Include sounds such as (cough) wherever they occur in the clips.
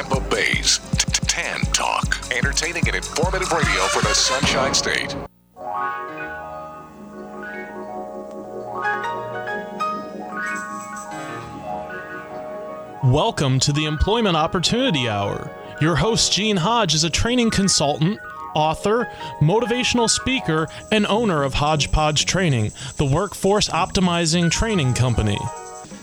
Tampa Bay's Tan Talk. Entertaining and informative radio for the Sunshine State. Welcome to the Employment Opportunity Hour. Your host, Gene Hodge, is a training consultant, author, motivational speaker, and owner of Hodgepodge Training, the workforce optimizing training company.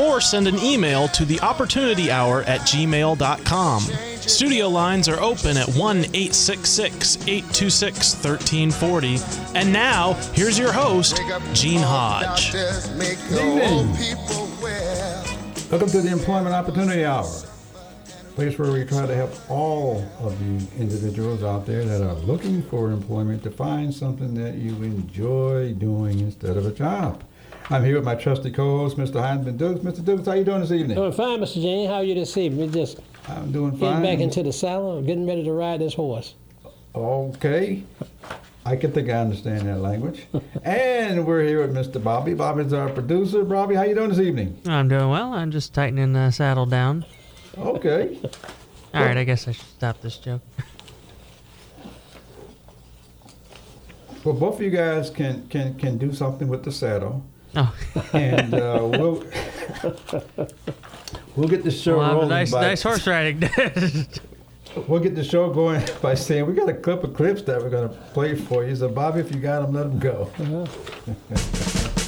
or send an email to the opportunity hour at gmail.com. Studio lines are open at 1 866 826 1340. And now, here's your host, Gene Hodge. Welcome to the Employment Opportunity Hour, place where we try to help all of you individuals out there that are looking for employment to find something that you enjoy doing instead of a job. I'm here with my trusty co-host, Mr. Heinzman Dukes. Mr. Dukes, how you doing this evening? Doing fine, Mr. Jane. How are you this evening? We're just I'm doing fine. getting back into the saddle, getting ready to ride this horse. Okay. I can think I understand that language. (laughs) and we're here with Mr. Bobby. Bobby's our producer. Bobby, how you doing this evening? I'm doing well. I'm just tightening the saddle down. Okay. (laughs) All right, I guess I should stop this joke. Well, both of you guys can can can do something with the saddle, Oh, (laughs) and uh, we'll (laughs) we'll get the show well, I'm a rolling. nice, by, nice horse riding. (laughs) We'll get the show going by saying we got a clip of clips that we're going to play for you. So, Bobby, if you got them, let them go.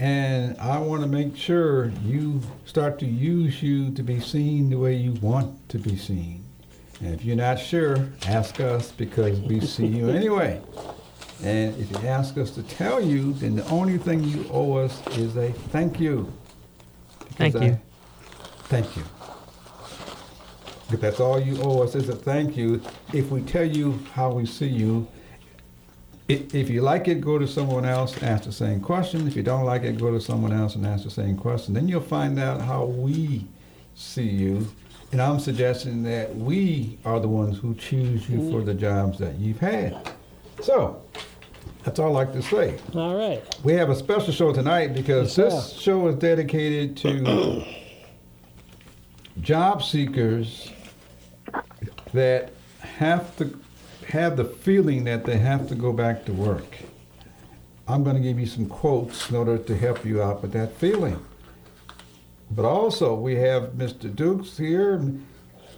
And I want to make sure you start to use you to be seen the way you want to be seen. And if you're not sure, ask us because we see you anyway. And if you ask us to tell you, then the only thing you owe us is a thank you. Thank Because you. Thank you. If that's all you owe us is a thank you. If we tell you how we see you, i- if you like it, go to someone else, and ask the same question. If you don't like it, go to someone else and ask the same question. Then you'll find out how we see you. And I'm suggesting that we are the ones who choose you for the jobs that you've had. So, that's all I like to say. All right. We have a special show tonight because Yes, this show is dedicated to job seekers that have to have the feeling that they have to go back to work. I'm going to give you some quotes in order to help you out with that feeling. But also, we have Mr. Dukes here,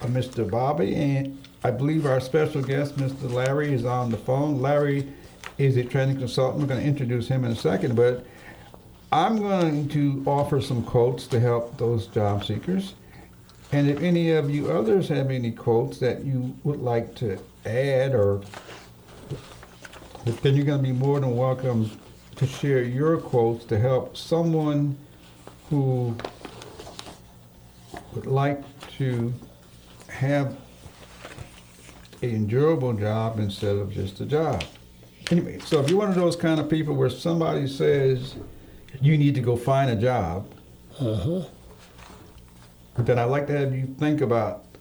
uh, Mr. Bobby, and I believe our special guest, Mr. Larry, is on the phone. Larry is a training consultant. We're going to introduce him in a second, but I'm going to offer some quotes to help those job seekers. And if any of you others have any quotes that you would like to add, or then you're going to be more than welcome to share your quotes to help someone who would like to have a endurable job instead of just a job. Anyway, so if you're one of those kind of people where somebody says you need to go find a job, uh-huh. then I'd like to have you think about ha-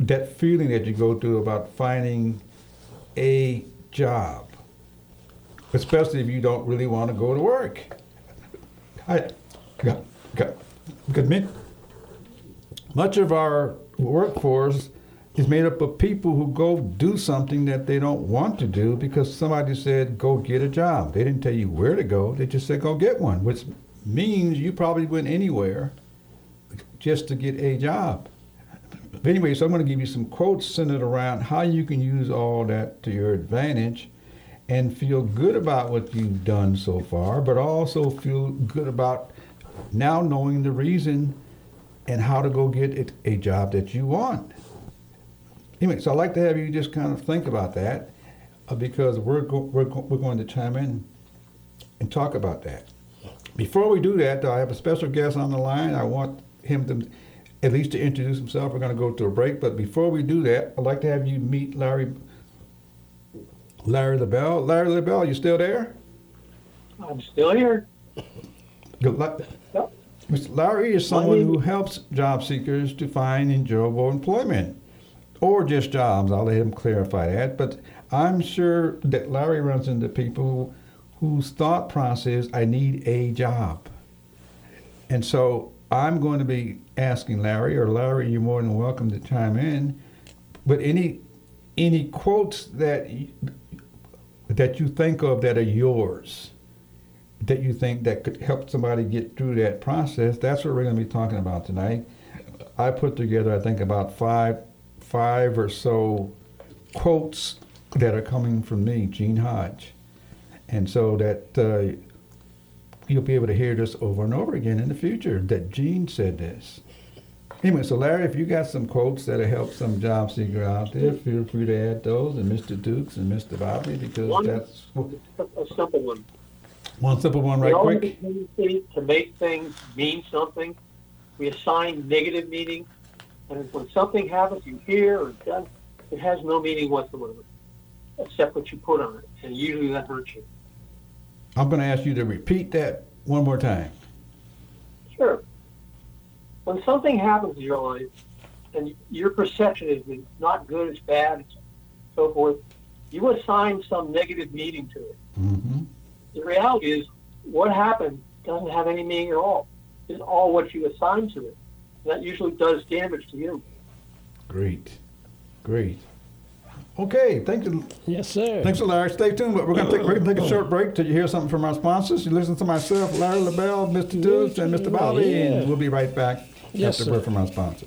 that feeling that you go through about finding a job, especially if you don't really want to go to work. I, got, got, because me- much of our workforce is made up of people who go do something that they don't want to do because somebody said, go get a job. They didn't tell you where to go, they just said, go get one, which means you probably went anywhere just to get a job. Anyway, so I'm going to give you some quotes centered around how you can use all that to your advantage and feel good about what you've done so far, but also feel good about now knowing the reason and how to go get it, a job that you want. Anyway, so I'd like to have you just kind of think about that uh, because we're, go- we're, go- we're going to chime in and talk about that. Before we do that, though, I have a special guest on the line. I want him to at least to introduce himself. We're going to go to a break, but before we do that, I'd like to have you meet Larry Larry LaBelle. Larry LaBelle, you still there? I'm still here. Good luck. Yep. Mr. Larry is someone who helps job seekers to find enjoyable employment or just jobs. I'll let him clarify that. But I'm sure that Larry runs into people whose thought process, I need a job. And so I'm going to be asking Larry, or Larry, you're more than welcome to chime in. But any any quotes that that you think of that are yours, that you think that could help somebody get through that process, that's what we're going to be talking about tonight. I put together, I think, about five five or so quotes that are coming from me, Gene Hodge, and so that uh, you'll be able to hear this over and over again in the future. That Gene said this. Anyway, so Larry, if you got some quotes that'll help some job seeker out there, feel free to add those, and Mr. Dukes and Mr. Bobby, because One- that's A simple one. one simple one, right quick. have a tendency to make things mean something. We assign negative meaning, and when something happens, you hear or does, it has no meaning whatsoever, except what you put on it, and usually that hurts you. I'm going to ask you to repeat that one more time. Sure. When something happens in your life, and your perception is it's not good, it's bad, so forth, you assign some negative meaning to it. Mm-hmm. The reality is, what happened doesn't have any meaning at all. It's all what you assign to it. That usually does damage to you. Great, great. Okay, thank you. Yes, sir. Thanks, Larry. Stay tuned, but we're going to take, we're gonna take a short break till you hear something from our sponsors. You listen to myself, Larry LaBelle, Mr. Dukes, and Mr. Bobby, Yeah. and we'll be right back Yes, after a word sir. from our sponsor.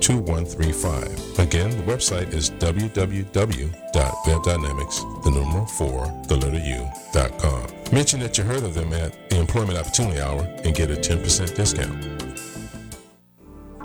2135. Again, the website is www.webdynamics, the number 4, the letter U.com. Mention that you heard of them at the Employment Opportunity Hour and get a 10% discount.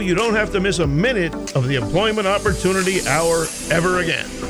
you don't have to miss a minute of the Employment Opportunity Hour ever again.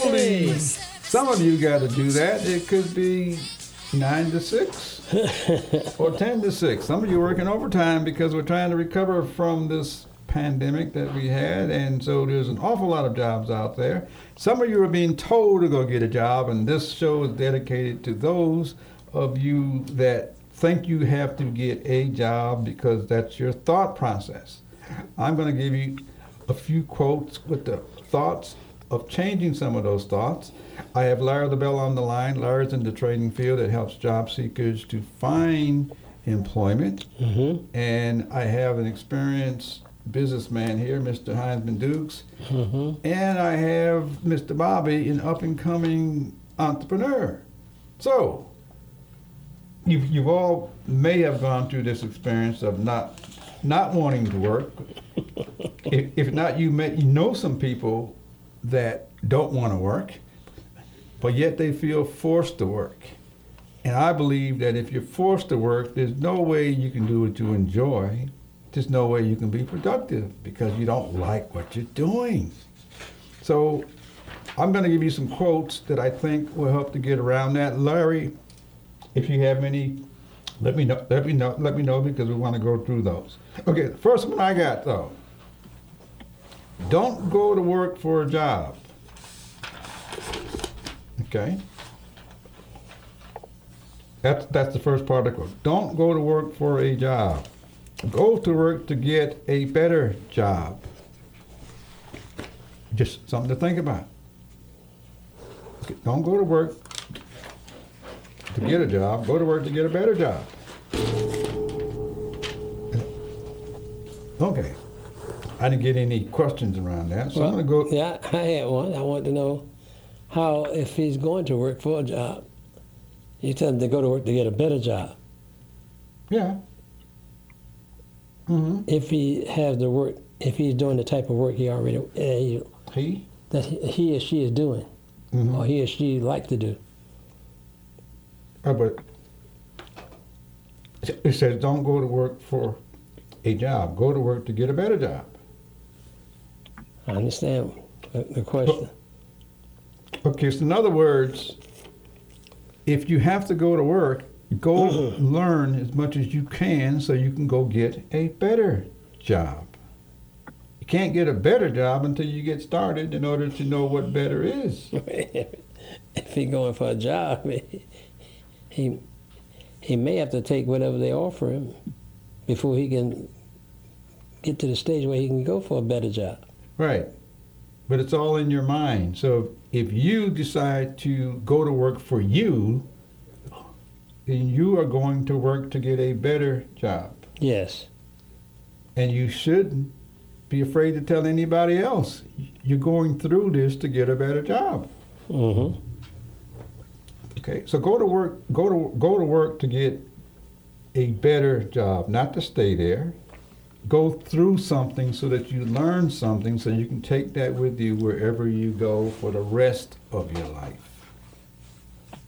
Hopefully, some of you got to do that. It could be nine to six (laughs) or ten to six. Some of you working overtime because we're trying to recover from this pandemic that we had, and so there's an awful lot of jobs out there. Some of you are being told to go get a job, and this show is dedicated to those of you that think you have to get a job because that's your thought process. I'm going to give you a few quotes with the thoughts of changing some of those thoughts. I have Larry LaBelle on the line. Larry's in the training field that helps job seekers to find employment. Mm-hmm. And I have an experienced businessman here, Mr. Heinzman Dukes. And I have Mr. Bobby, an up and coming entrepreneur. So, you've, you've all may have gone through this experience of not not wanting to work. (laughs) if, if not, you may you know some people that don't want to work, but yet they feel forced to work. And I believe that if you're forced to work, there's no way you can do what you enjoy. There's no way you can be productive because you don't like what you're doing. So I'm going to give you some quotes that I think will help to get around that. Larry, if you have any, let me know. Let me know. Let me know because we want to go through those. Okay, the first one I got though. Don't go to work for a job. Okay. That's that's the first part of the quote. Don't go to work for a job. Go to work to get a better job. Just something to think about. Don't go to work to get a job. Go to work to get a better job. Okay. I didn't get any questions around that, so I'm going to go. Yeah, I had one. I want to know how, if he's going to work for a job, you tell him to go to work to get a better job. Yeah. hmm If he has the work, if he's doing the type of work he already uh, he, He? that he, or she is doing, Mhm. or he or she like to do. Uh, but it says don't go to work for a job. Go to work to get a better job. I understand the question. Okay, so in other words, if you have to go to work, go (clears throat) learn as much as you can so you can go get a better job. You can't get a better job until you get started in order to know what better is. (laughs) if he going for a job, (laughs) he he may have to take whatever they offer him before he can get to the stage where he can go for a better job. Right. But it's all in your mind. So if you decide to go to work for you, then you are going to work to get a better job. Yes. And you shouldn't be afraid to tell anybody else you're going through this to get a better job. Mm-hmm. Okay, so go to work. Go to go to work to get a better job, not to stay there. Go through something so that you learn something, so you can take that with you wherever you go for the rest of your life.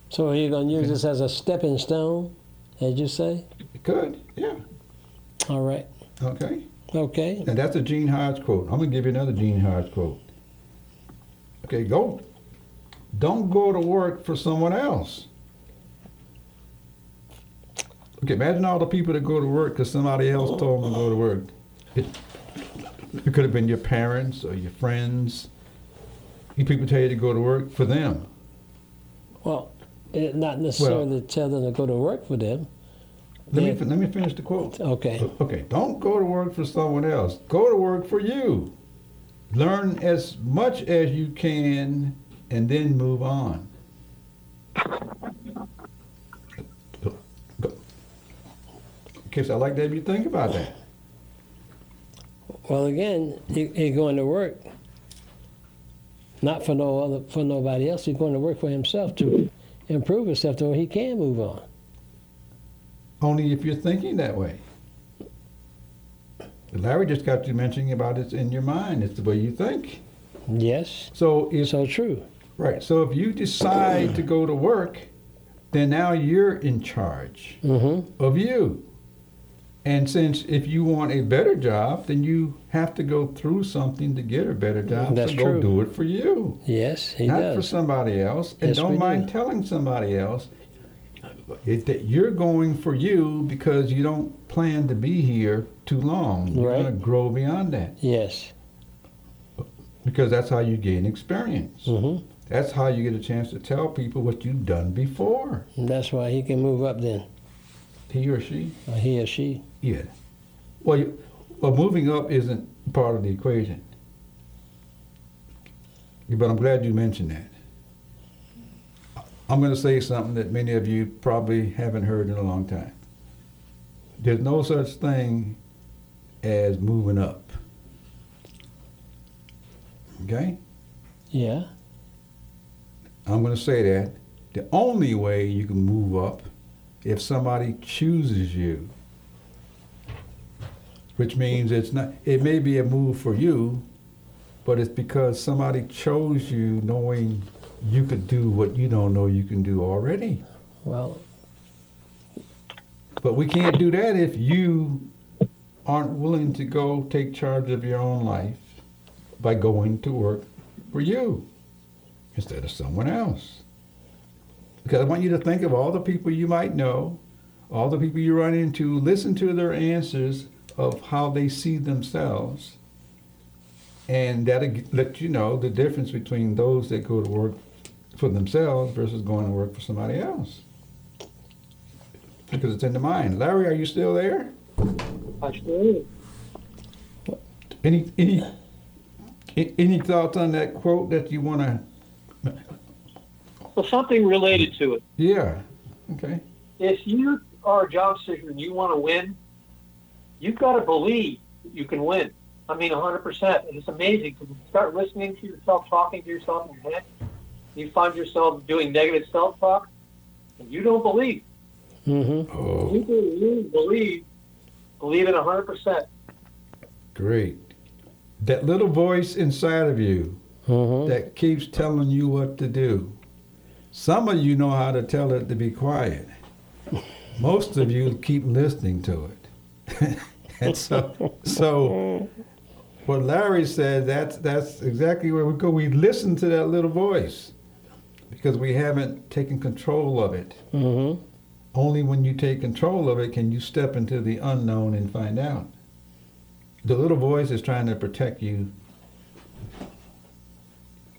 So are you going to use this as a stepping stone, as you say? You could, yeah. All right. Okay. Okay. And that's a Gene Hodge quote. I'm gonna give you another Gene Hodge quote. Okay, go. Don't go to work for someone else. Okay, imagine all the people that go to work because somebody else told them to go to work. It, it could have been your parents or your friends. You people tell you to go to work for them. Well, not necessarily to tell them to go to work for them. Let Yeah. me let me finish the quote. Okay. Okay, don't go to work for someone else. Go to work for you. Learn as much as you can and then move on. So I'd like to have you think about that. Well, again, you're going to work not for no other for nobody else. He's going to work for himself to improve himself to where he can move on. Only if you're thinking that way. Larry just got you mentioning about it's in your mind. It's the way you think. Yes. So if So true. right, so if you decide to go to work, then now you're in charge Mm-hmm. of you. And since if you want a better job, then you have to go through something to get a better job. That's so go true. do it for you, Yes, he not does. for somebody else. And Yes, don't mind do. telling somebody else it, that you're going for you because you don't plan to be here too long. You're Right. going to grow beyond that yes. because that's how you gain experience. Mm-hmm. That's how you get a chance to tell people what you've done before. That's why he can move up then, He or she. or he or she. Yeah. Well, you, well, moving up isn't part of the equation. But I'm glad you mentioned that. I'm going to say something that many of you probably haven't heard in a long time. There's no such thing as moving up. Okay? Yeah. I'm going to say that. The only way you can move up if somebody chooses you. Which means it's not it may be a move for you, but it's because somebody chose you knowing you could do what you don't know you can do already. Well, But we can't do that if you aren't willing to go take charge of your own life by going to work for you instead of someone else. Because I want you to think of all the people you might know, all the people you run into, listen to their answers of how they see themselves, and that'll let you know the difference between those that go to work for themselves versus going to work for somebody else because it's in the mind. Larry, are you still there? I still am. Any any any thoughts on that quote that you want to? Well, something related to it. Yeah. Okay. If you are a job seeker and you want to win, you've got to believe that you can win. I mean, 100%. And it's amazing because you start listening to yourself, talking to yourself in your head, you find yourself doing negative self-talk, and you don't believe. mm-hmm. Oh, You believe, believe, believe it 100%. great. That little voice inside of you Mm-hmm. that keeps telling you what to do. Some of you know how to tell it to be quiet. Most of you keep listening to it. (laughs) and so, so what Larry said, that's that's exactly where we go. We listen to that little voice because we haven't taken control of it. Mm-hmm. Only when you take control of it can you step into the unknown and find out. The little voice is trying to protect you.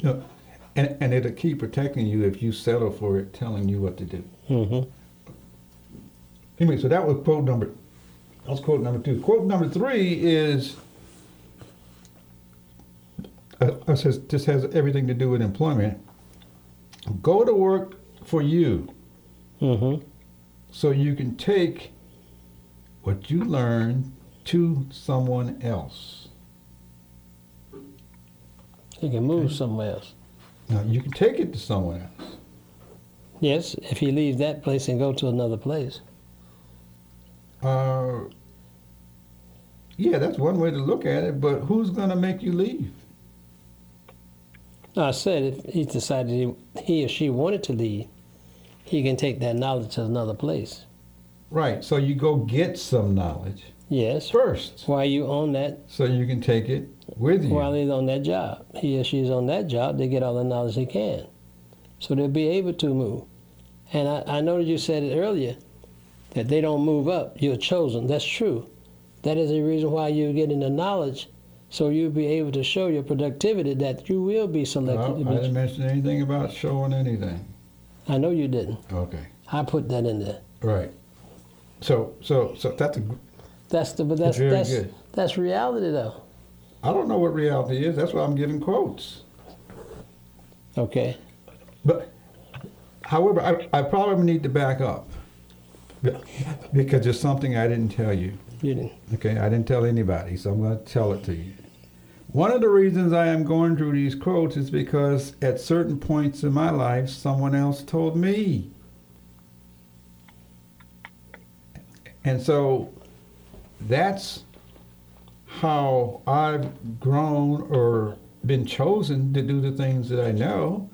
No, and, and it'll keep protecting you if you settle for it telling you what to do. Mm-hmm. Anyway, so that was quote number. That was quote number two. Quote number three is. Uh, says this has everything to do with employment. Go to work for you, Mm-hmm. so you can take what you learn to someone else. He can move somewhere else. Now you can take it to someone else. Yes, if he leaves that place and go to another place. Uh, yeah, that's one way to look at it. But who's going to make you leave? I said if he decided he, he or she wanted to leave, he can take that knowledge to another place. Right. So you go get some knowledge Yes. first, While you own that, so you can take it with you. while he's on that job, he or she's on that job, they get all the knowledge they can, so they'll be able to move. And I, I know that you said it earlier that they don't move up. You're chosen. That's true. That is the reason why you're getting the knowledge, so you'll be able to show your productivity that you will be selected. Well, I didn't mention anything about showing anything. I know you didn't. Okay. I put that in there. Right. So, so, so that's a. That's the but that's Very that's good. that's reality though. I don't know what reality is. That's why I'm giving quotes. Okay. But, however, I, I probably need to back up because there's something I didn't tell you. You didn't. Okay, I didn't tell anybody, so I'm going to tell it to you. One of the reasons I am going through these quotes is because at certain points in my life, someone else told me. And so that's how I've grown or been chosen to do the things that I know.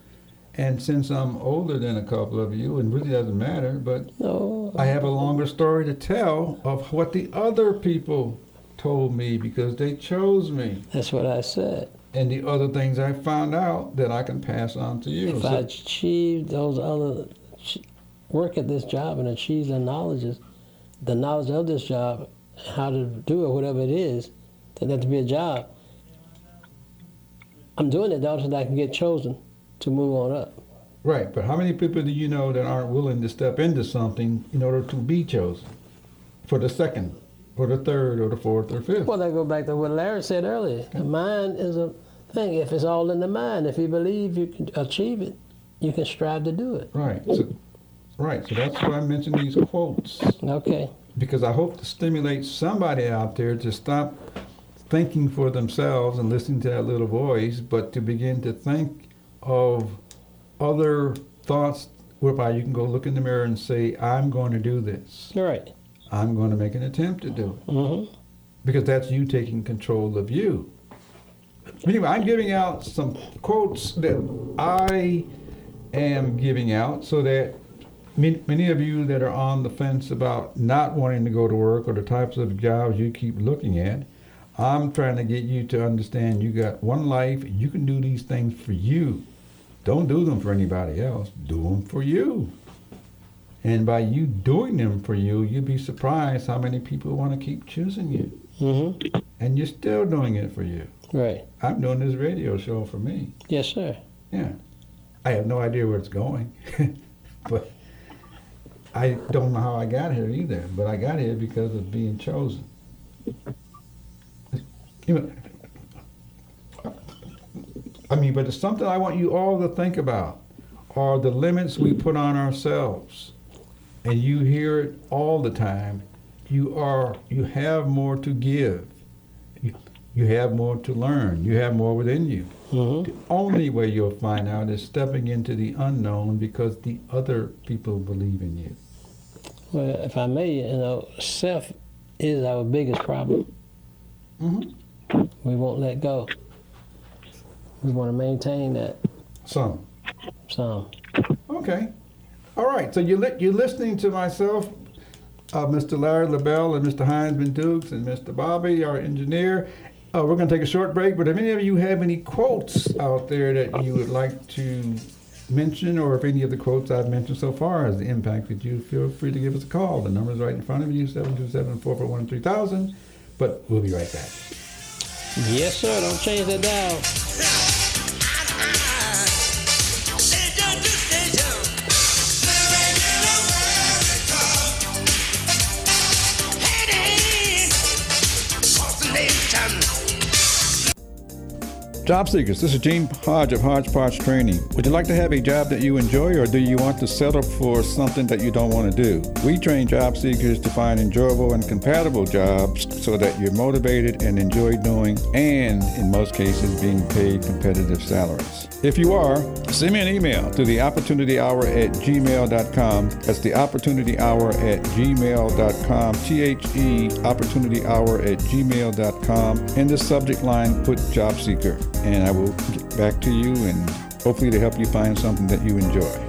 And since I'm older than a couple of you, and really doesn't matter, but No. I have a longer story to tell of what the other people told me because they chose me That's what I said. and the other things I found out that I can pass on to you. If So- I achieve those other work at this job and achieve the knowledges, the knowledge of this job, how to do it, whatever it is, that to be a job. I'm doing it though so that I can get chosen to move on up. right, but how many people do you know that aren't willing to step into something in order to be chosen for the second, or the third, or the fourth, or fifth? Well, that go back to what Larry said earlier. The mind is a thing. If it's all in the mind, if you believe you can achieve it, you can strive to do it. Right. So, right. So that's why I mentioned these quotes. Okay. because I hope to stimulate somebody out there to stop thinking for themselves and listening to that little voice, but to begin to think of other thoughts whereby you can go look in the mirror and say, I'm going to do this. All right. I'm going to make an attempt to do it. Mm-hmm. Because that's you taking control of you. Anyway, I'm giving out some quotes that I am giving out so that many, many of you that are on the fence about not wanting to go to work or the types of jobs you keep looking at, I'm trying to get you to understand you got one life and you can do these things for you. Don't do them for anybody else. Do them for you. And by you doing them for you, you'd be surprised how many people want to keep choosing you. Mm-hmm. And you're still doing it for you. Right. I'm doing this radio show for me. Yes, sir. Yeah. I have no idea where it's going. (laughs) but I don't know how I got here either. But I got here because of being chosen. You know, I mean, but it's something I want you all to think about are the limits we put on ourselves. And you hear it all the time. You are you have more to give. You, you have more to learn. You have more within you. Mm-hmm. The only way you'll find out is stepping into the unknown because the other people believe in you. Well, if I may, you know, self is our biggest problem. Mhm. We won't let go. We want to maintain that Some. some. Okay. All right. So you're, li- you're listening to myself uh, Mr. Larry LaBelle and Mr. Heinzman Dukes and Mr. Bobby, our engineer. Uh, we're going to take a short break, but if any of you have any quotes out there that you would like to mention, or if any of the quotes I've mentioned so far has impacted you, feel free to give us a call. The number's right in front of you, 727 441 3000. But we'll be right back. Yes, sir. Don't change that dial. Job seekers, this is Gene Hodge of Hodgepodge Training. Would you like to have a job that you enjoy or do you want to settle for something that you don't want to do? We train job seekers to find enjoyable and compatible jobs so that you're motivated and enjoy doing and, in most cases, being paid competitive salaries. If you are, send me an email to the opportunity hour at gmail.com. That's the opportunity hour at gmail.com. T H E opportunity hour at gmail.com. In the subject line, put job seeker, and I will get back to you and hopefully to help you find something that you enjoy.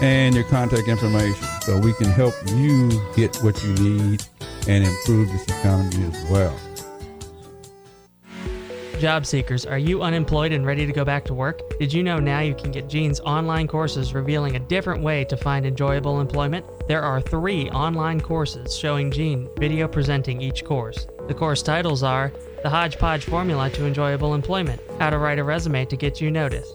and your contact information so we can help you get what you need and improve this economy as well. Job seekers, are you unemployed and ready to go back to work? Did you know now you can get Gene's online courses revealing a different way to find enjoyable employment? There are three online courses showing Gene video presenting each course. The course titles are The Hodgepodge Formula to Enjoyable Employment, How to Write a Resume to Get You Noticed,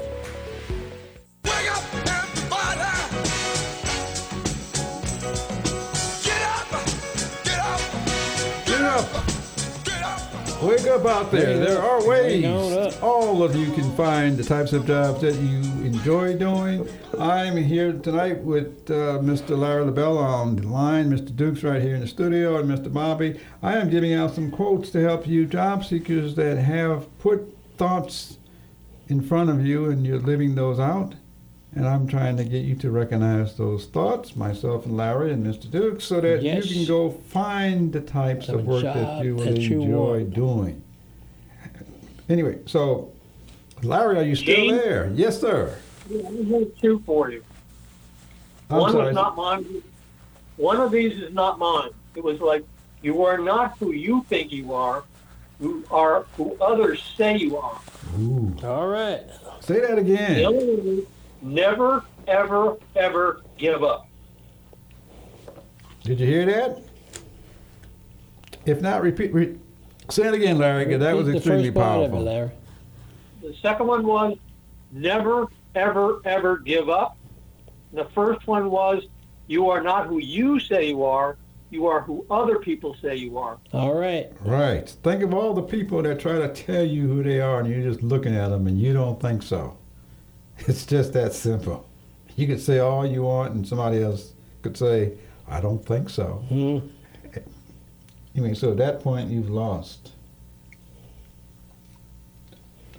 Wake up out there. There are ways. Wake on up. All of you can find the types of jobs that you enjoy doing. I'm here tonight with uh, Mr. Larry LaBelle on the line, Mr. Dukes right here in the studio, and Mr. Bobby. I am giving out some quotes to help you job seekers that have put thoughts in front of you and you're living those out. And I'm trying to get you to recognize those thoughts, myself and Larry and Mr. Duke, so that Yes. you can go find the types Have of work that you will that you enjoy want. doing. Anyway, so Larry, are you still Gene? there? Yes, sir. I have two for you. I'm One sorry. was not mine. One of these is not mine. It was like, you are not who you think you are. You are who others say you are. Ooh. All right. Say that The again. Other one is never, ever, ever give up. Did you hear that? If not, repeat. Re- say it again, Larry, because that was Repeat the extremely first part of it, powerful. Larry. The second one was never, ever, ever give up. And the first one was you are not who you say you are. You are who other people say you are. All right. Right. Think of all the people that try to tell you who they are, and you're just looking at them, and you don't think so. (laughs) It's just that simple. You could say all you want, and somebody else could say, "I don't think so." Hmm. I mean, so at that point, you've lost.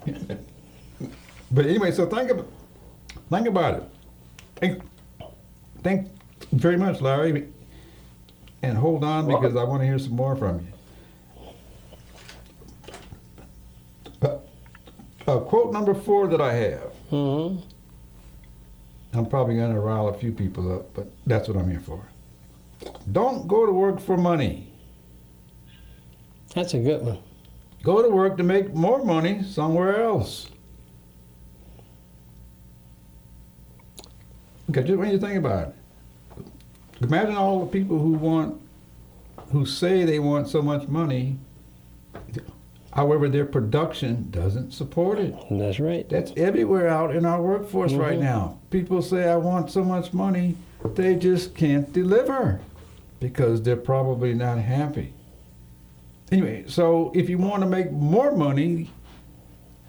(laughs) but anyway, so think about think about it. Think, think very much, Larry, and hold on because I want to hear some more from you. Uh, uh, quote number four that I have. Hmm I'm probably going to rile a few people up, but that's what I'm here for. Don't go to work for money. That's a good one. Go to work to make more money somewhere else. Okay, just when you think about it, imagine all the people who want, who say they want so much money, however, their production doesn't support it. That's right. That's everywhere out in our workforce right Mhm. now. People say, I want so much money, they just can't deliver because they're probably not happy. Anyway, so if you want to make more money,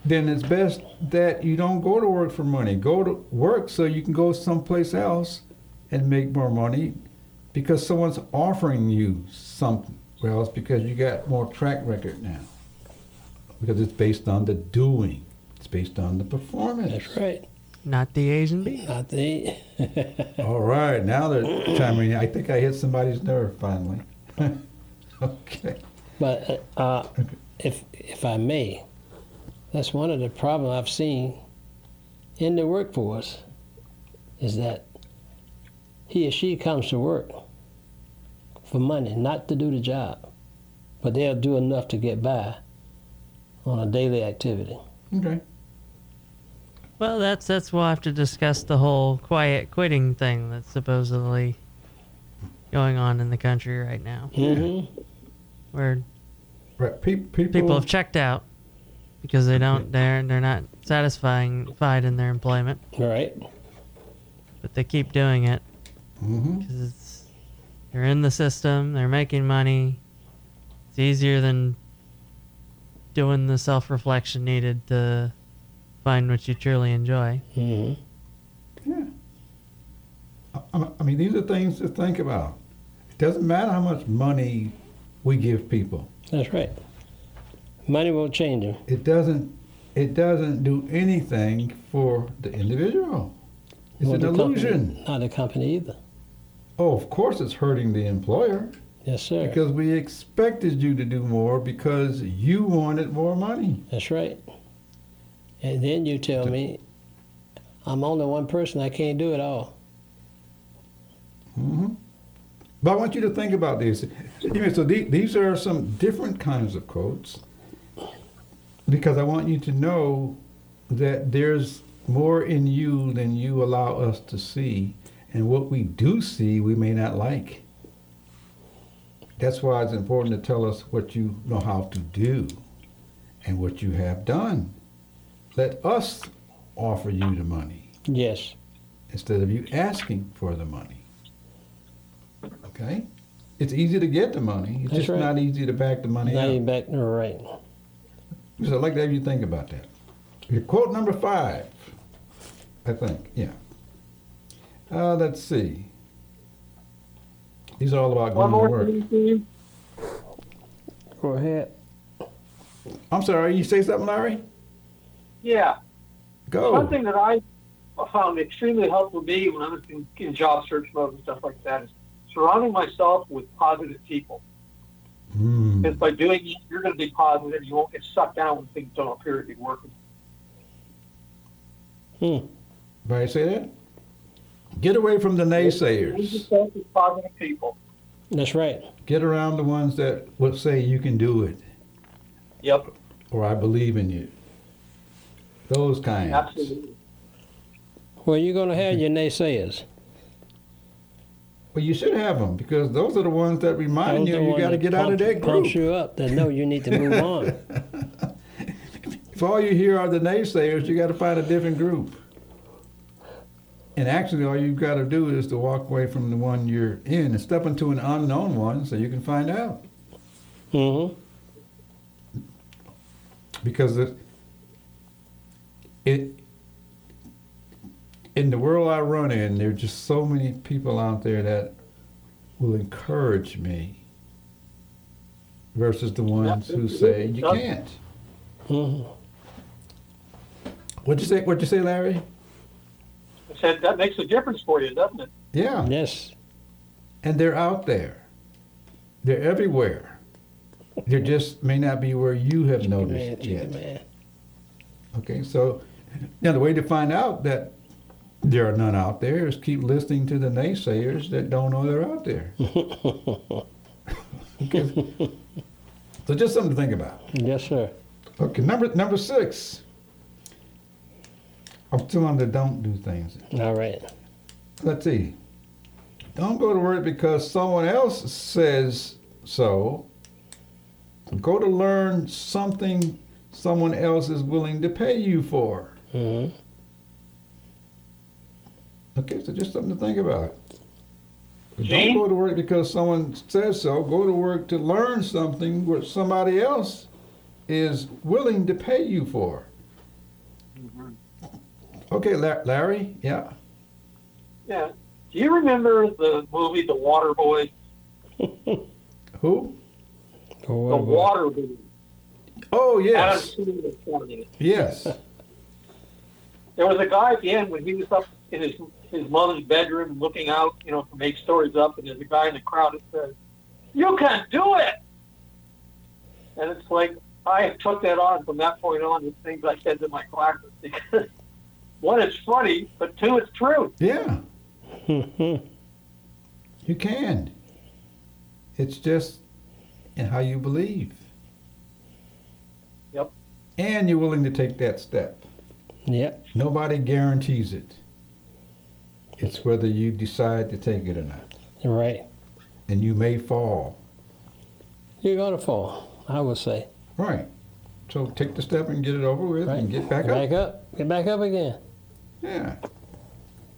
then it's best that you don't go to work for money. Go to work so you can go someplace else and make more money because someone's offering you something. Well, it's because you got more track record now. Because it's based on the doing. It's based on the performance. That's right. Not the A's and B's. Not the. (laughs) All right, now they're chiming in. I think I hit somebody's nerve finally. (laughs) okay. But uh, uh, if if I may, that's one of the problems I've seen in the workforce is that he or she comes to work for money, not to do the job, but they'll do enough to get by on a daily activity. Okay. Well, that's that's we'll have to discuss the whole quiet quitting thing that's supposedly going on in the country right now, Mm-hmm. where Right. Pe- people, people have checked out because they don't they're they're not satisfying fied in their employment, Right. but they keep doing it hmm because it's they're in the system, they're making money. It's easier than doing the self reflection needed to find what you truly enjoy. Mm-hmm. Yeah. I, I mean, these are things to think about. It doesn't matter how much money we give people. That's right. Money won't change them. It doesn't. It doesn't do anything for the individual. It's Nor an the company- Not the company either. Oh, of course, it's hurting the employer Yes, sir. because we expected you to do more because you wanted more money. That's right. And then you tell me, I'm only one person, I can't do it all. Mm-hmm. But I want you to think about this. Anyway, so the- these are some different kinds of quotes because I want you to know that there's more in you than you allow us to see. And what we do see, we may not like. That's why it's important to tell us what you know how to do and what you have done. Let us offer you the money Yes. instead of you asking for the money. Okay? It's easy to get the money. It's That's just right. not easy to back the money Now out. back right. So I'd like to have you think about that. Your quote number five, I think, yeah. Uh, let's see. These are all about One going to more work. thing, Steve. Go ahead. I'm sorry, you say something, Larry? Yeah. Go. Something that I found extremely helpful to me when I was in, in job search mode and stuff like that is surrounding myself with positive people. Hmm. Because by doing it, you're going to be positive. You won't get sucked down when things don't appear to be working. Hmm. Right, say that? Get away from the naysayers. positive people. That's right. Get around the ones that would say you can do it Yep, or I believe in you. Those kinds. absolutely. Well, you're going to have your naysayers. Well, you should have them because those are the ones that remind Those you you got to get out of pump- that Pumps group. you up that know you need to move on. (laughs) If all you hear are the naysayers, you got to find a different group. And actually, all you've got to do is to walk away from the one you're in and step into an unknown one so you can find out. Mm-hmm. Because it, it in the world I run in, there are just so many people out there that will encourage me versus the ones who say you can't. Mm-hmm. What'd you say? What'd you say, Larry? I said that makes a difference for you, doesn't it? Yeah. Yes. And they're out there. They're everywhere. They just may not be where you have Man, noticed chicken yet. Okay, so now the way to find out that there are none out there is keep listening to the naysayers that don't know they're out there. (laughs) okay. So just something to think about. Yes, sir. Okay, number number six. I'm still on the don't do things. All right. Let's see. Don't go to work because someone else says so. Go to learn something someone else is willing to pay you for. hmm Okay, so just something to think about. Don't go to work because someone says so. Go to work to learn something what somebody else is willing to pay you for. Okay, La- Larry. Yeah. Yeah. Do you remember the movie The Waterboy? (laughs) Who? The Water Boy. Oh Adam yes. Sandler starred in it. Yes. (laughs) There was a guy at the end when he was up in his his mother's bedroom looking out, you know, from eight stories up, and there's a guy in the crowd that says, "You can't do it." And it's like I took that on from that point on with things I said to my classes because one, it's funny, but two, it's true. Yeah. (laughs) You can. It's just in how you believe. Yep. And you're willing to take that step. Yep. Nobody guarantees it. It's whether you decide to take it or not. Right. And you may fall. You're gonna fall. I would say. Right. So take the step and get it over with Right. and get back Get up. back up. Get back up again. Yeah.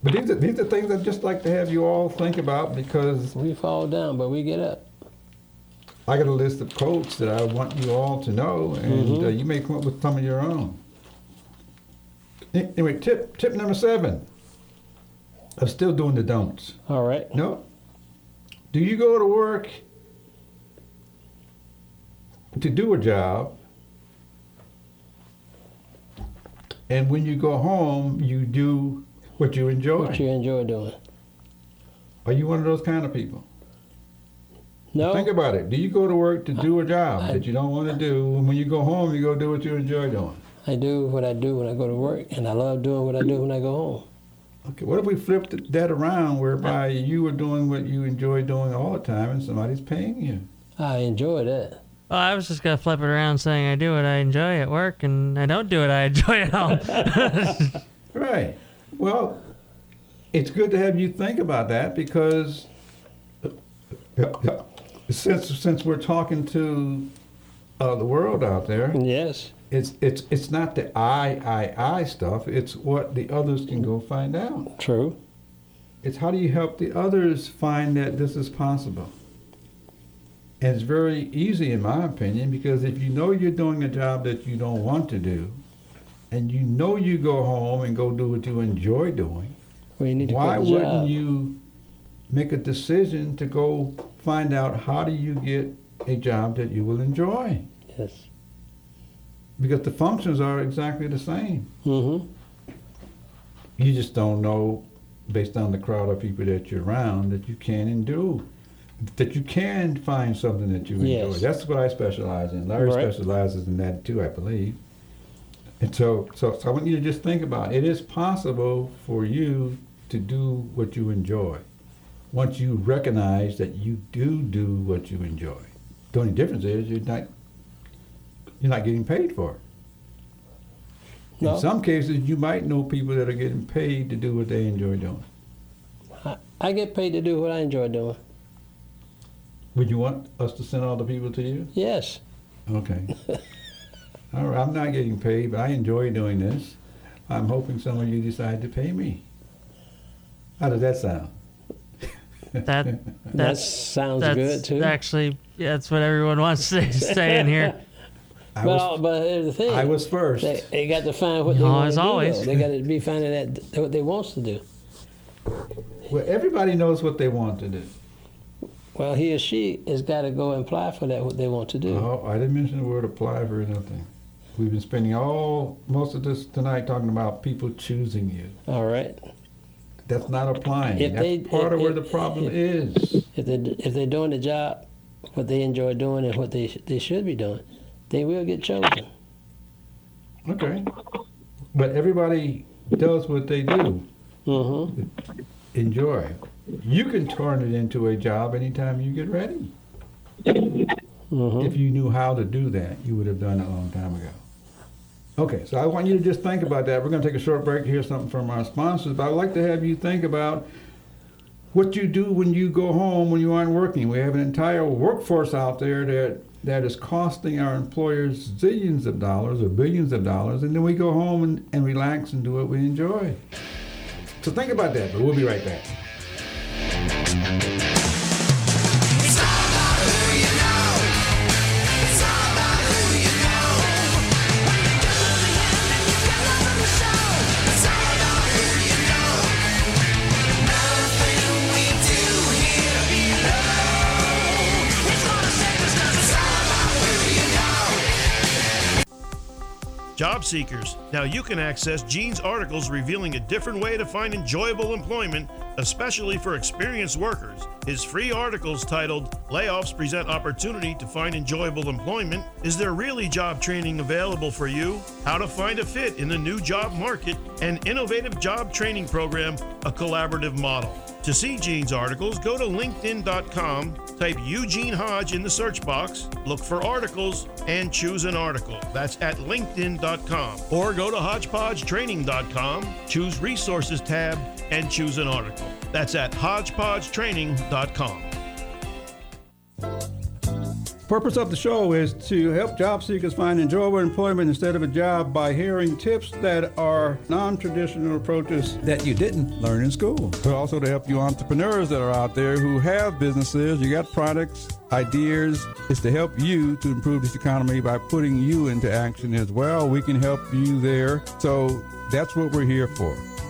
But these are, these are things I'd just like to have you all think about because We fall down, but we get up. I got a list of quotes that I want you all to know, and Mhm. uh, you may come up with some of your own. Anyway, tip tip number seven. I'm still doing the don'ts. All right. No. Do you go to work to do a job, and when you go home, you do what you enjoy? What you enjoy doing? Are you one of those kind of people? No. Think about it. Do you go to work to do a job I- that you don't want to do, and when you go home, you go do what you enjoy doing? I do what I do when I go to work, and I love doing what I do when I go home. Okay, what if we flipped that around, whereby you are doing what you enjoy doing all the time, and somebody's paying you? I enjoy that. Well, I was just gonna flip it around, saying I do what I enjoy at work, and I don't do what I (laughs) enjoy at home. (laughs) Right. Well, it's good to have you think about that because since since we're talking to uh, the world out there, Yes. it's it's it's not the I I I stuff. It's what the others can go find out. True. It's how do you help the others find that this is possible. And it's very easy, in my opinion, because if you know you're doing a job that you don't want to do, and you know you go home and go do what you enjoy doing, Well, you why wouldn't job. you make a decision to go find out how do you get a job that you will enjoy? Yes. Because the functions are exactly the same. Mm-hmm. You just don't know, based on the crowd of people that you're around, that you can and do. That you can find something that you enjoy. Yes. That's what I specialize in. Larry Right. specializes in that too, I believe. And so, so, so I want you to just think about it. It is possible for you to do what you enjoy once you recognize that you do do what you enjoy. The only difference is you're not you're not getting paid for it. No. In some cases, you might know people that are getting paid to do what they enjoy doing. I, I get paid to do what I enjoy doing. Would you want us to send all the people to you? Yes. Okay. (laughs) all right, I'm not getting paid, but I enjoy doing this. I'm hoping some of you decide to pay me. How does that sound? that (laughs) That that's sounds that's good too. actually yeah, that's what everyone wants to (laughs) say in here. I Well, was, but here's the thing. I was first. They, they got to find what they Oh, want as to do. always. though. They got to be finding that what they wants to do. Well, everybody knows what they want to do. Well, he or she has got to go and apply for that what they want to do. Oh, I didn't mention the word apply for nothing. We've been spending all most of this tonight talking about people choosing you. All right. That's not applying. If That's they- part of if- where the problem if- is. If they if they're doing the job, what they enjoy doing and what they they should be doing, they will get chosen. Okay. But everybody does what they do. Mm-hmm. Enjoy. You can turn it into a job anytime you get ready. Mm-hmm. If you knew how to do that, you would have done it a long time ago. Okay, so I want you to just think about that. We're going to take a short break to hear something from our sponsors, but I'd like to have you think about what you do when you go home when you aren't working. We have an entire workforce out there that that is costing our employers zillions of dollars or billions of dollars, and then we go home and, and relax and do what we enjoy. So think about that, but we'll be right back. Job seekers, now you can access Gene's articles revealing a different way to find enjoyable employment, especially for experienced workers. His free articles titled Layoffs Present Opportunity to Find Enjoyable Employment Is There Really Job Training Available for You? How to Find a Fit in the New Job Market, an innovative job training program, a collaborative model. To see Gene's articles, go to LinkedIn.com, type Eugene Hodge in the search box, look for articles, and choose an article. That's at LinkedIn.com. Or go to HodgepodgeTraining.com, choose Resources tab, and choose an article. That's at HodgepodgeTraining.com. Purpose of the show is to help job seekers find enjoyable employment instead of a job by hearing tips that are non-traditional approaches that you didn't learn in school. But also to help you entrepreneurs that are out there who have businesses, you got products, ideas. It's to help you to improve this economy by putting you into action as well. We can help you there. So that's what we're here for.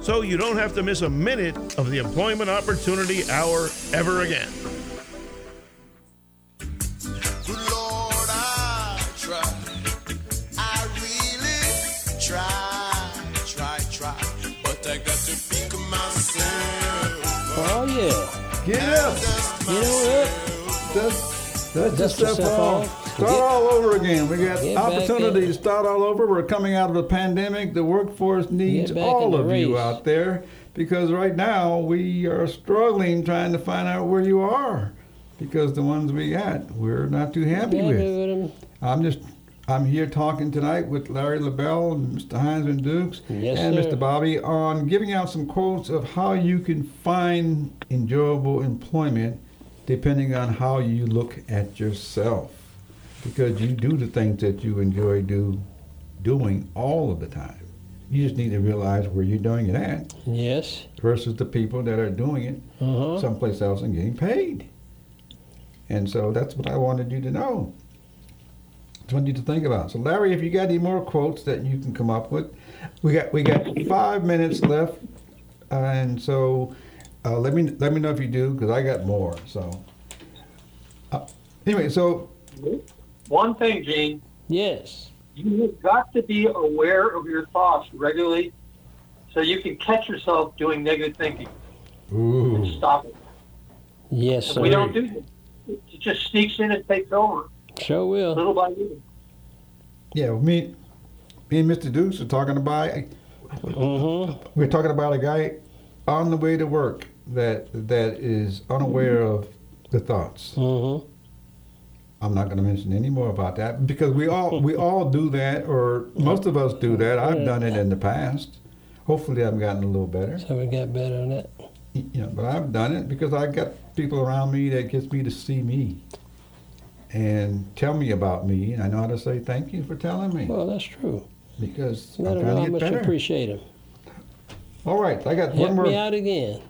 so you don't have to miss a minute of the Employment Opportunity Hour ever again. Good Lord, I try. I really try, try, try. But I got to pick myself. Oh yeah. Get up! You know what? Dust, dust, Dust yourself yourself off. off. Start all over again. We got opportunity to start all over. We're coming out of a pandemic. The workforce needs all of you out there because right now we are struggling trying to find out where you are because the ones we got we're not too happy with. I'm just I'm here talking tonight with Larry LaBelle and Mr. Heinzman Dukes Yes, and sir. Mr. Bobby on giving out some quotes of how you can find enjoyable employment depending on how you look at yourself. Because you do the things that you enjoy do doing all of the time. You just need to realize where you're doing it at Yes. versus the people that are doing it Uh huh. someplace else and getting paid. And so that's what I wanted you to know. Just wanted you to think about. So Larry, if you got any more quotes that you can come up with, we got we got five minutes left, uh, and so uh, let me let me know if you do because I got more. So uh, anyway, so One thing, Gene, Yes. You've got to be aware of your thoughts regularly so you can catch yourself doing negative thinking Ooh. and stop it. Yes, sir. we don't do that, it just sneaks in and takes over Sure will. little by little. Yeah, me, me and Mr. Deuce are talking about. Mm-hmm. We're talking about a guy on the way to work that that is unaware of the thoughts. Mm-hmm. I'm not going to mention any more about that because we all we (laughs) all do that, or most of us do that. I've done it in the past. Hopefully, I've gotten a little better. So we got better on. You know, but I've done it because I got people around me that gets me to see me and tell me about me, and I know how to say thank you for telling me Well, that's true. because Let I'm trying know how to much better. appreciate them. All right, I got Help one more. me out again.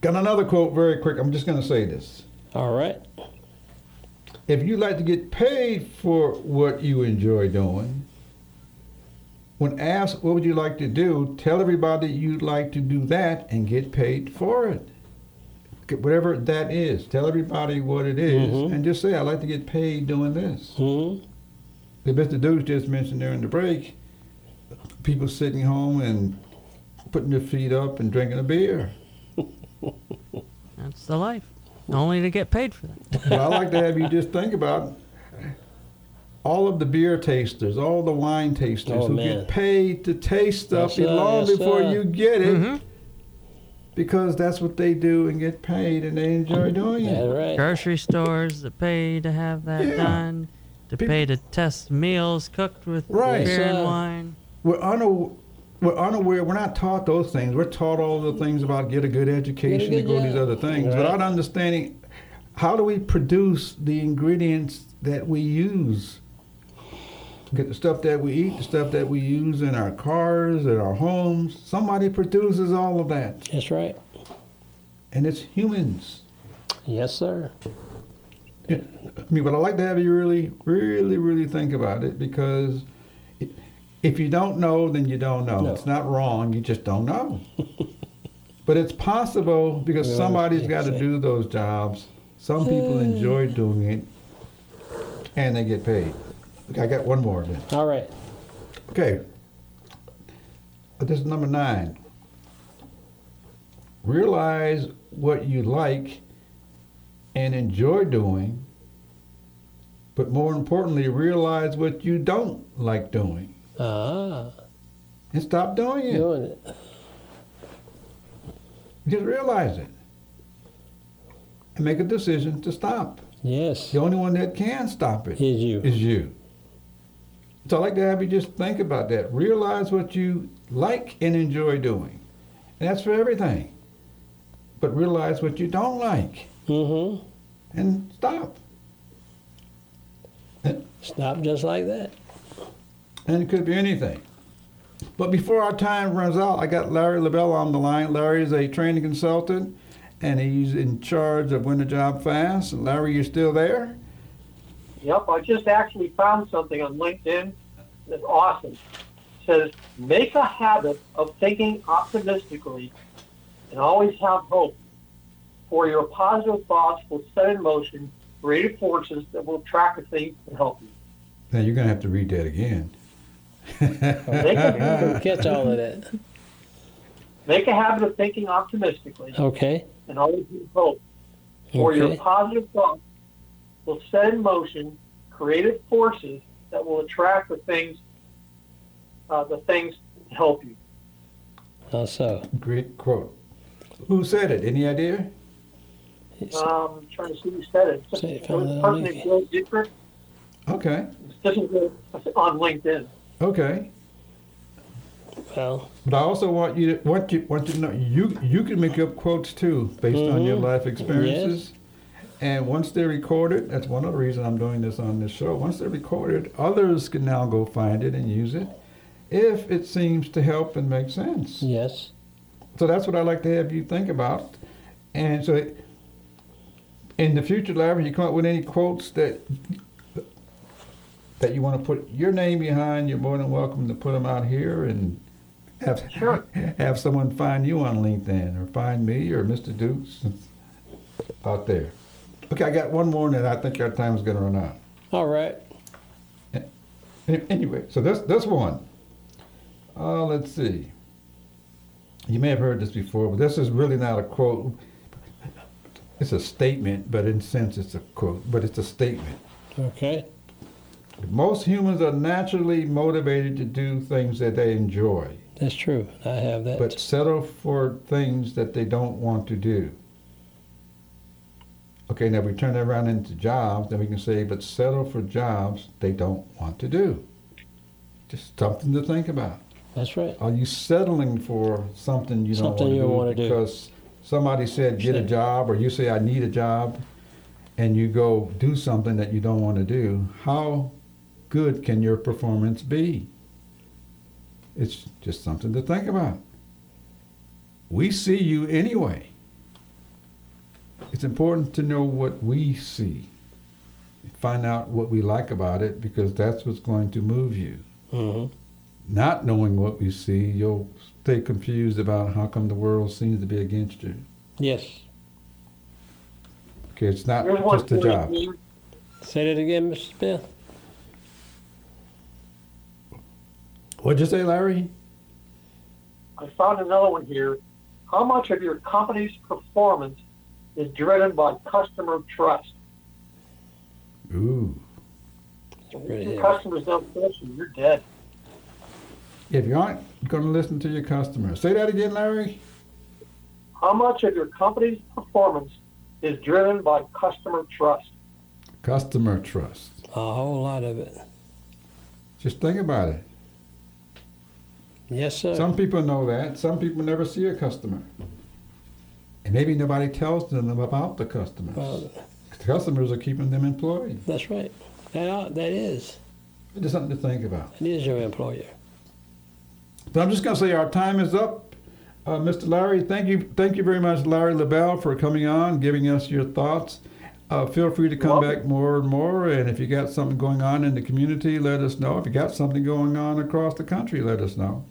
Got another quote very quick. I'm just going to say this. All right. If you like to get paid for what you enjoy doing, when asked what would you like to do, tell everybody you'd like to do that and get paid for it. Whatever that is, tell everybody what it is Mhm. and just say, I'd like to get paid doing this. Mm-hmm. The Mr. Dukes just mentioned during the break, people sitting home and putting their feet up and drinking a beer. That's the life. Only to get paid for that. But I like to have you just think about all of the beer tasters, all the wine tasters Oh, who man. get paid to taste stuff Yes, long yes, before sir. you get it. Mhm. Because that's what they do and get paid and they enjoy doing That's it. right. Grocery stores that pay to have that Yeah. done, to People- pay to test meals cooked with Right. beer Yes, and wine. We're, unaw- we're unaware, we're not taught those things. We're taught all the things about get a good education good to go to these other things Right. without understanding how do we produce the ingredients that we use get the stuff that we eat, the stuff that we use in our cars, in our homes. Somebody produces all of that, That's right. and it's humans. Yes, sir. I mean, but I like to have you really, really, really think about it because i- if you don't know, then you don't know. No. It's not wrong, you just don't know. (laughs) but it's possible because Yeah, somebody's got to do those jobs. Some people hmm. enjoy doing it, and they get paid. Okay, I got one more then. All right. Okay. This is number nine. Realize what you like and enjoy doing, but more importantly, realize what you don't like doing Ah, and stop doing it. doing it. Just realize it and make a decision to stop. Yes. The only one that can stop it Is you. is you. So I'd like to have you just think about that. Realize what you like and enjoy doing. And that's for everything. But realize what you don't like Mm-hmm. and stop. Stop just like that. And it could be anything. But before our time runs out, I got Larry LaBelle on the line. Larry is a training consultant and he's in charge of Win the Job Fast. Larry, you still there? Yep, I just actually found something on LinkedIn that's awesome. It says, make a habit of thinking optimistically and always have hope. For your positive thoughts will set in motion creative forces that will attract the things and help you. Now you're going to have to read that again. We'll (laughs) catch all of that. Make a habit of thinking optimistically Okay. and always have hope. For your positive thoughts will set in motion creative forces that will attract the things, uh, the things to help you. How so? Great quote. Who said it? Any idea? Um, I'm trying to see who said it. Say it It from was the a person link. named Bill Dietrich. Okay. This is on LinkedIn. Okay. Well, But I also want you to want you want you to know you you can make up quotes too based on your Mhm. life experiences. And once they're recorded, that's one of the reasons I'm doing this on this show. Once they're recorded, others can now go find it and use it if it seems to help and make sense. yes. So that's what I like to have you think about. And so in the future, Larry, you come up with any quotes that that you want to put your name behind, you're more than welcome to put them out here and have Sure. have someone find you on LinkedIn or find me or Mr. Dukes out there. Okay, I got one more, and I think our time is going to run out. All right. Anyway, so this this one. Uh, let's see. You may have heard this before, but this is really not a quote. It's a statement, but in a sense it's a quote, but it's a statement. Okay. Most humans are naturally motivated to do things that they enjoy, That's true. I have that. but settle for things that they don't want to do. Okay, now we turn that around into jobs, then we can say, but settle for jobs they don't want to do. Just something to think about. That's right. Are you settling for something you Something don't want to do. do because somebody said get a job or you say I need a job and you go do something that you don't want to do? How good can your performance be? It's just something to think about. We see you anyway. It's important to know what we see. Find out what we like about it because that's what's going to move you hmm not knowing what we see, you'll stay confused about how come the world seems to be against you. Yes. Okay, it's not Here's one just a job. Say that again, Mr. Smith. What'd you say, Larry? I found another one here. How much of your company's performance is driven by customer trust? Ooh. It's pretty Your customers don't trust you, you're dead. If you aren't going to listen to your customers, say that again, Larry. How much of your company's performance is driven by customer trust? Customer trust. A whole lot of it. Just think about it. Yes, sir. Some people know that. Some people never see a customer. And maybe nobody tells them about the customers. Well, the customers are keeping them employed. that's right. That, are- that is. It's just something to think about. It is your employer. But I'm just going to say our time is up. Uh, Mr. Larry, thank you, thank you very much, Larry LaBelle, for coming on, giving us your thoughts. Uh, feel free to come welcome. back more and more. And if you got something going on in the community, let us know. If you got something going on across the country, let us know.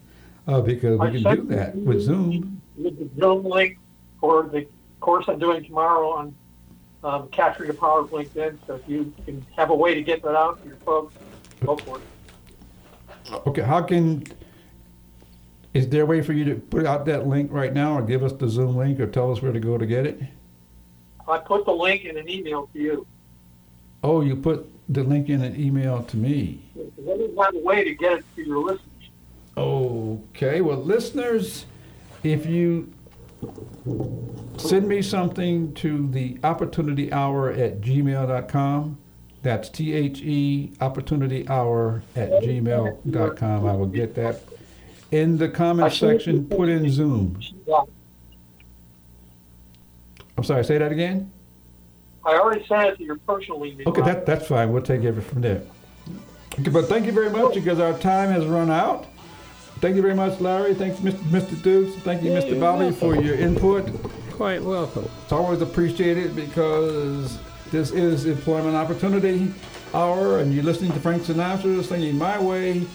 Uh, because we I can do that with Zoom. With the Zoom link for the course I'm doing tomorrow on um, capturing the power of LinkedIn. So if you can have a way to get that out to your folks, go for it. Okay, how can, is there a way for you to put out that link right now or give us the Zoom link or tell us where to go to get it? I put the link in an email to you. Oh, you put the link in an email to me. Because I didn't a way to get it to your listeners. Okay, well, listeners, if you send me something to the opportunity hour at gmail.com, that's T H E opportunity hour at gmail.com, I will get that. In the comment section, put in Zoom. I'm sorry, say that again? I already sent it to your personal email. Okay, that, that's fine. We'll take it from there. Okay, but thank you very much because our time has run out. Thank you very much, Larry. Thanks, Mr. Mr. Dukes. Thank you, Yeah, Mr. Bobby, for your input. Quite welcome. It's always appreciated because this is Employment Opportunity Hour, and you're listening to Frank Sinatra singing My Way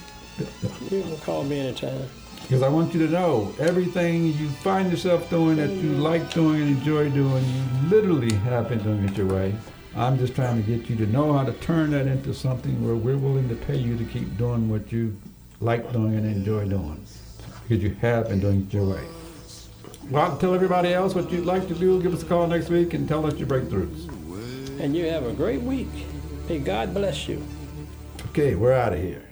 You can call me anytime. because I want you to know everything you find yourself doing that you like doing and enjoy doing, you literally have been doing it your way. I'm just trying to get you to know how to turn that into something where we're willing to pay you to keep doing what you like doing and enjoy doing because you have been doing it your way. Well, tell everybody else what you'd like to do. Give us a call next week and tell us your breakthroughs. And you have a great week. May God bless you. Okay, we're out of here.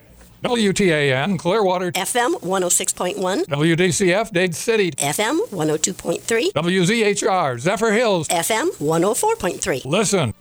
WTAN Clearwater, FM 106.1, WDCF Dade City, FM 102.3, WZHR Zephyrhills. FM 104.3. Listen.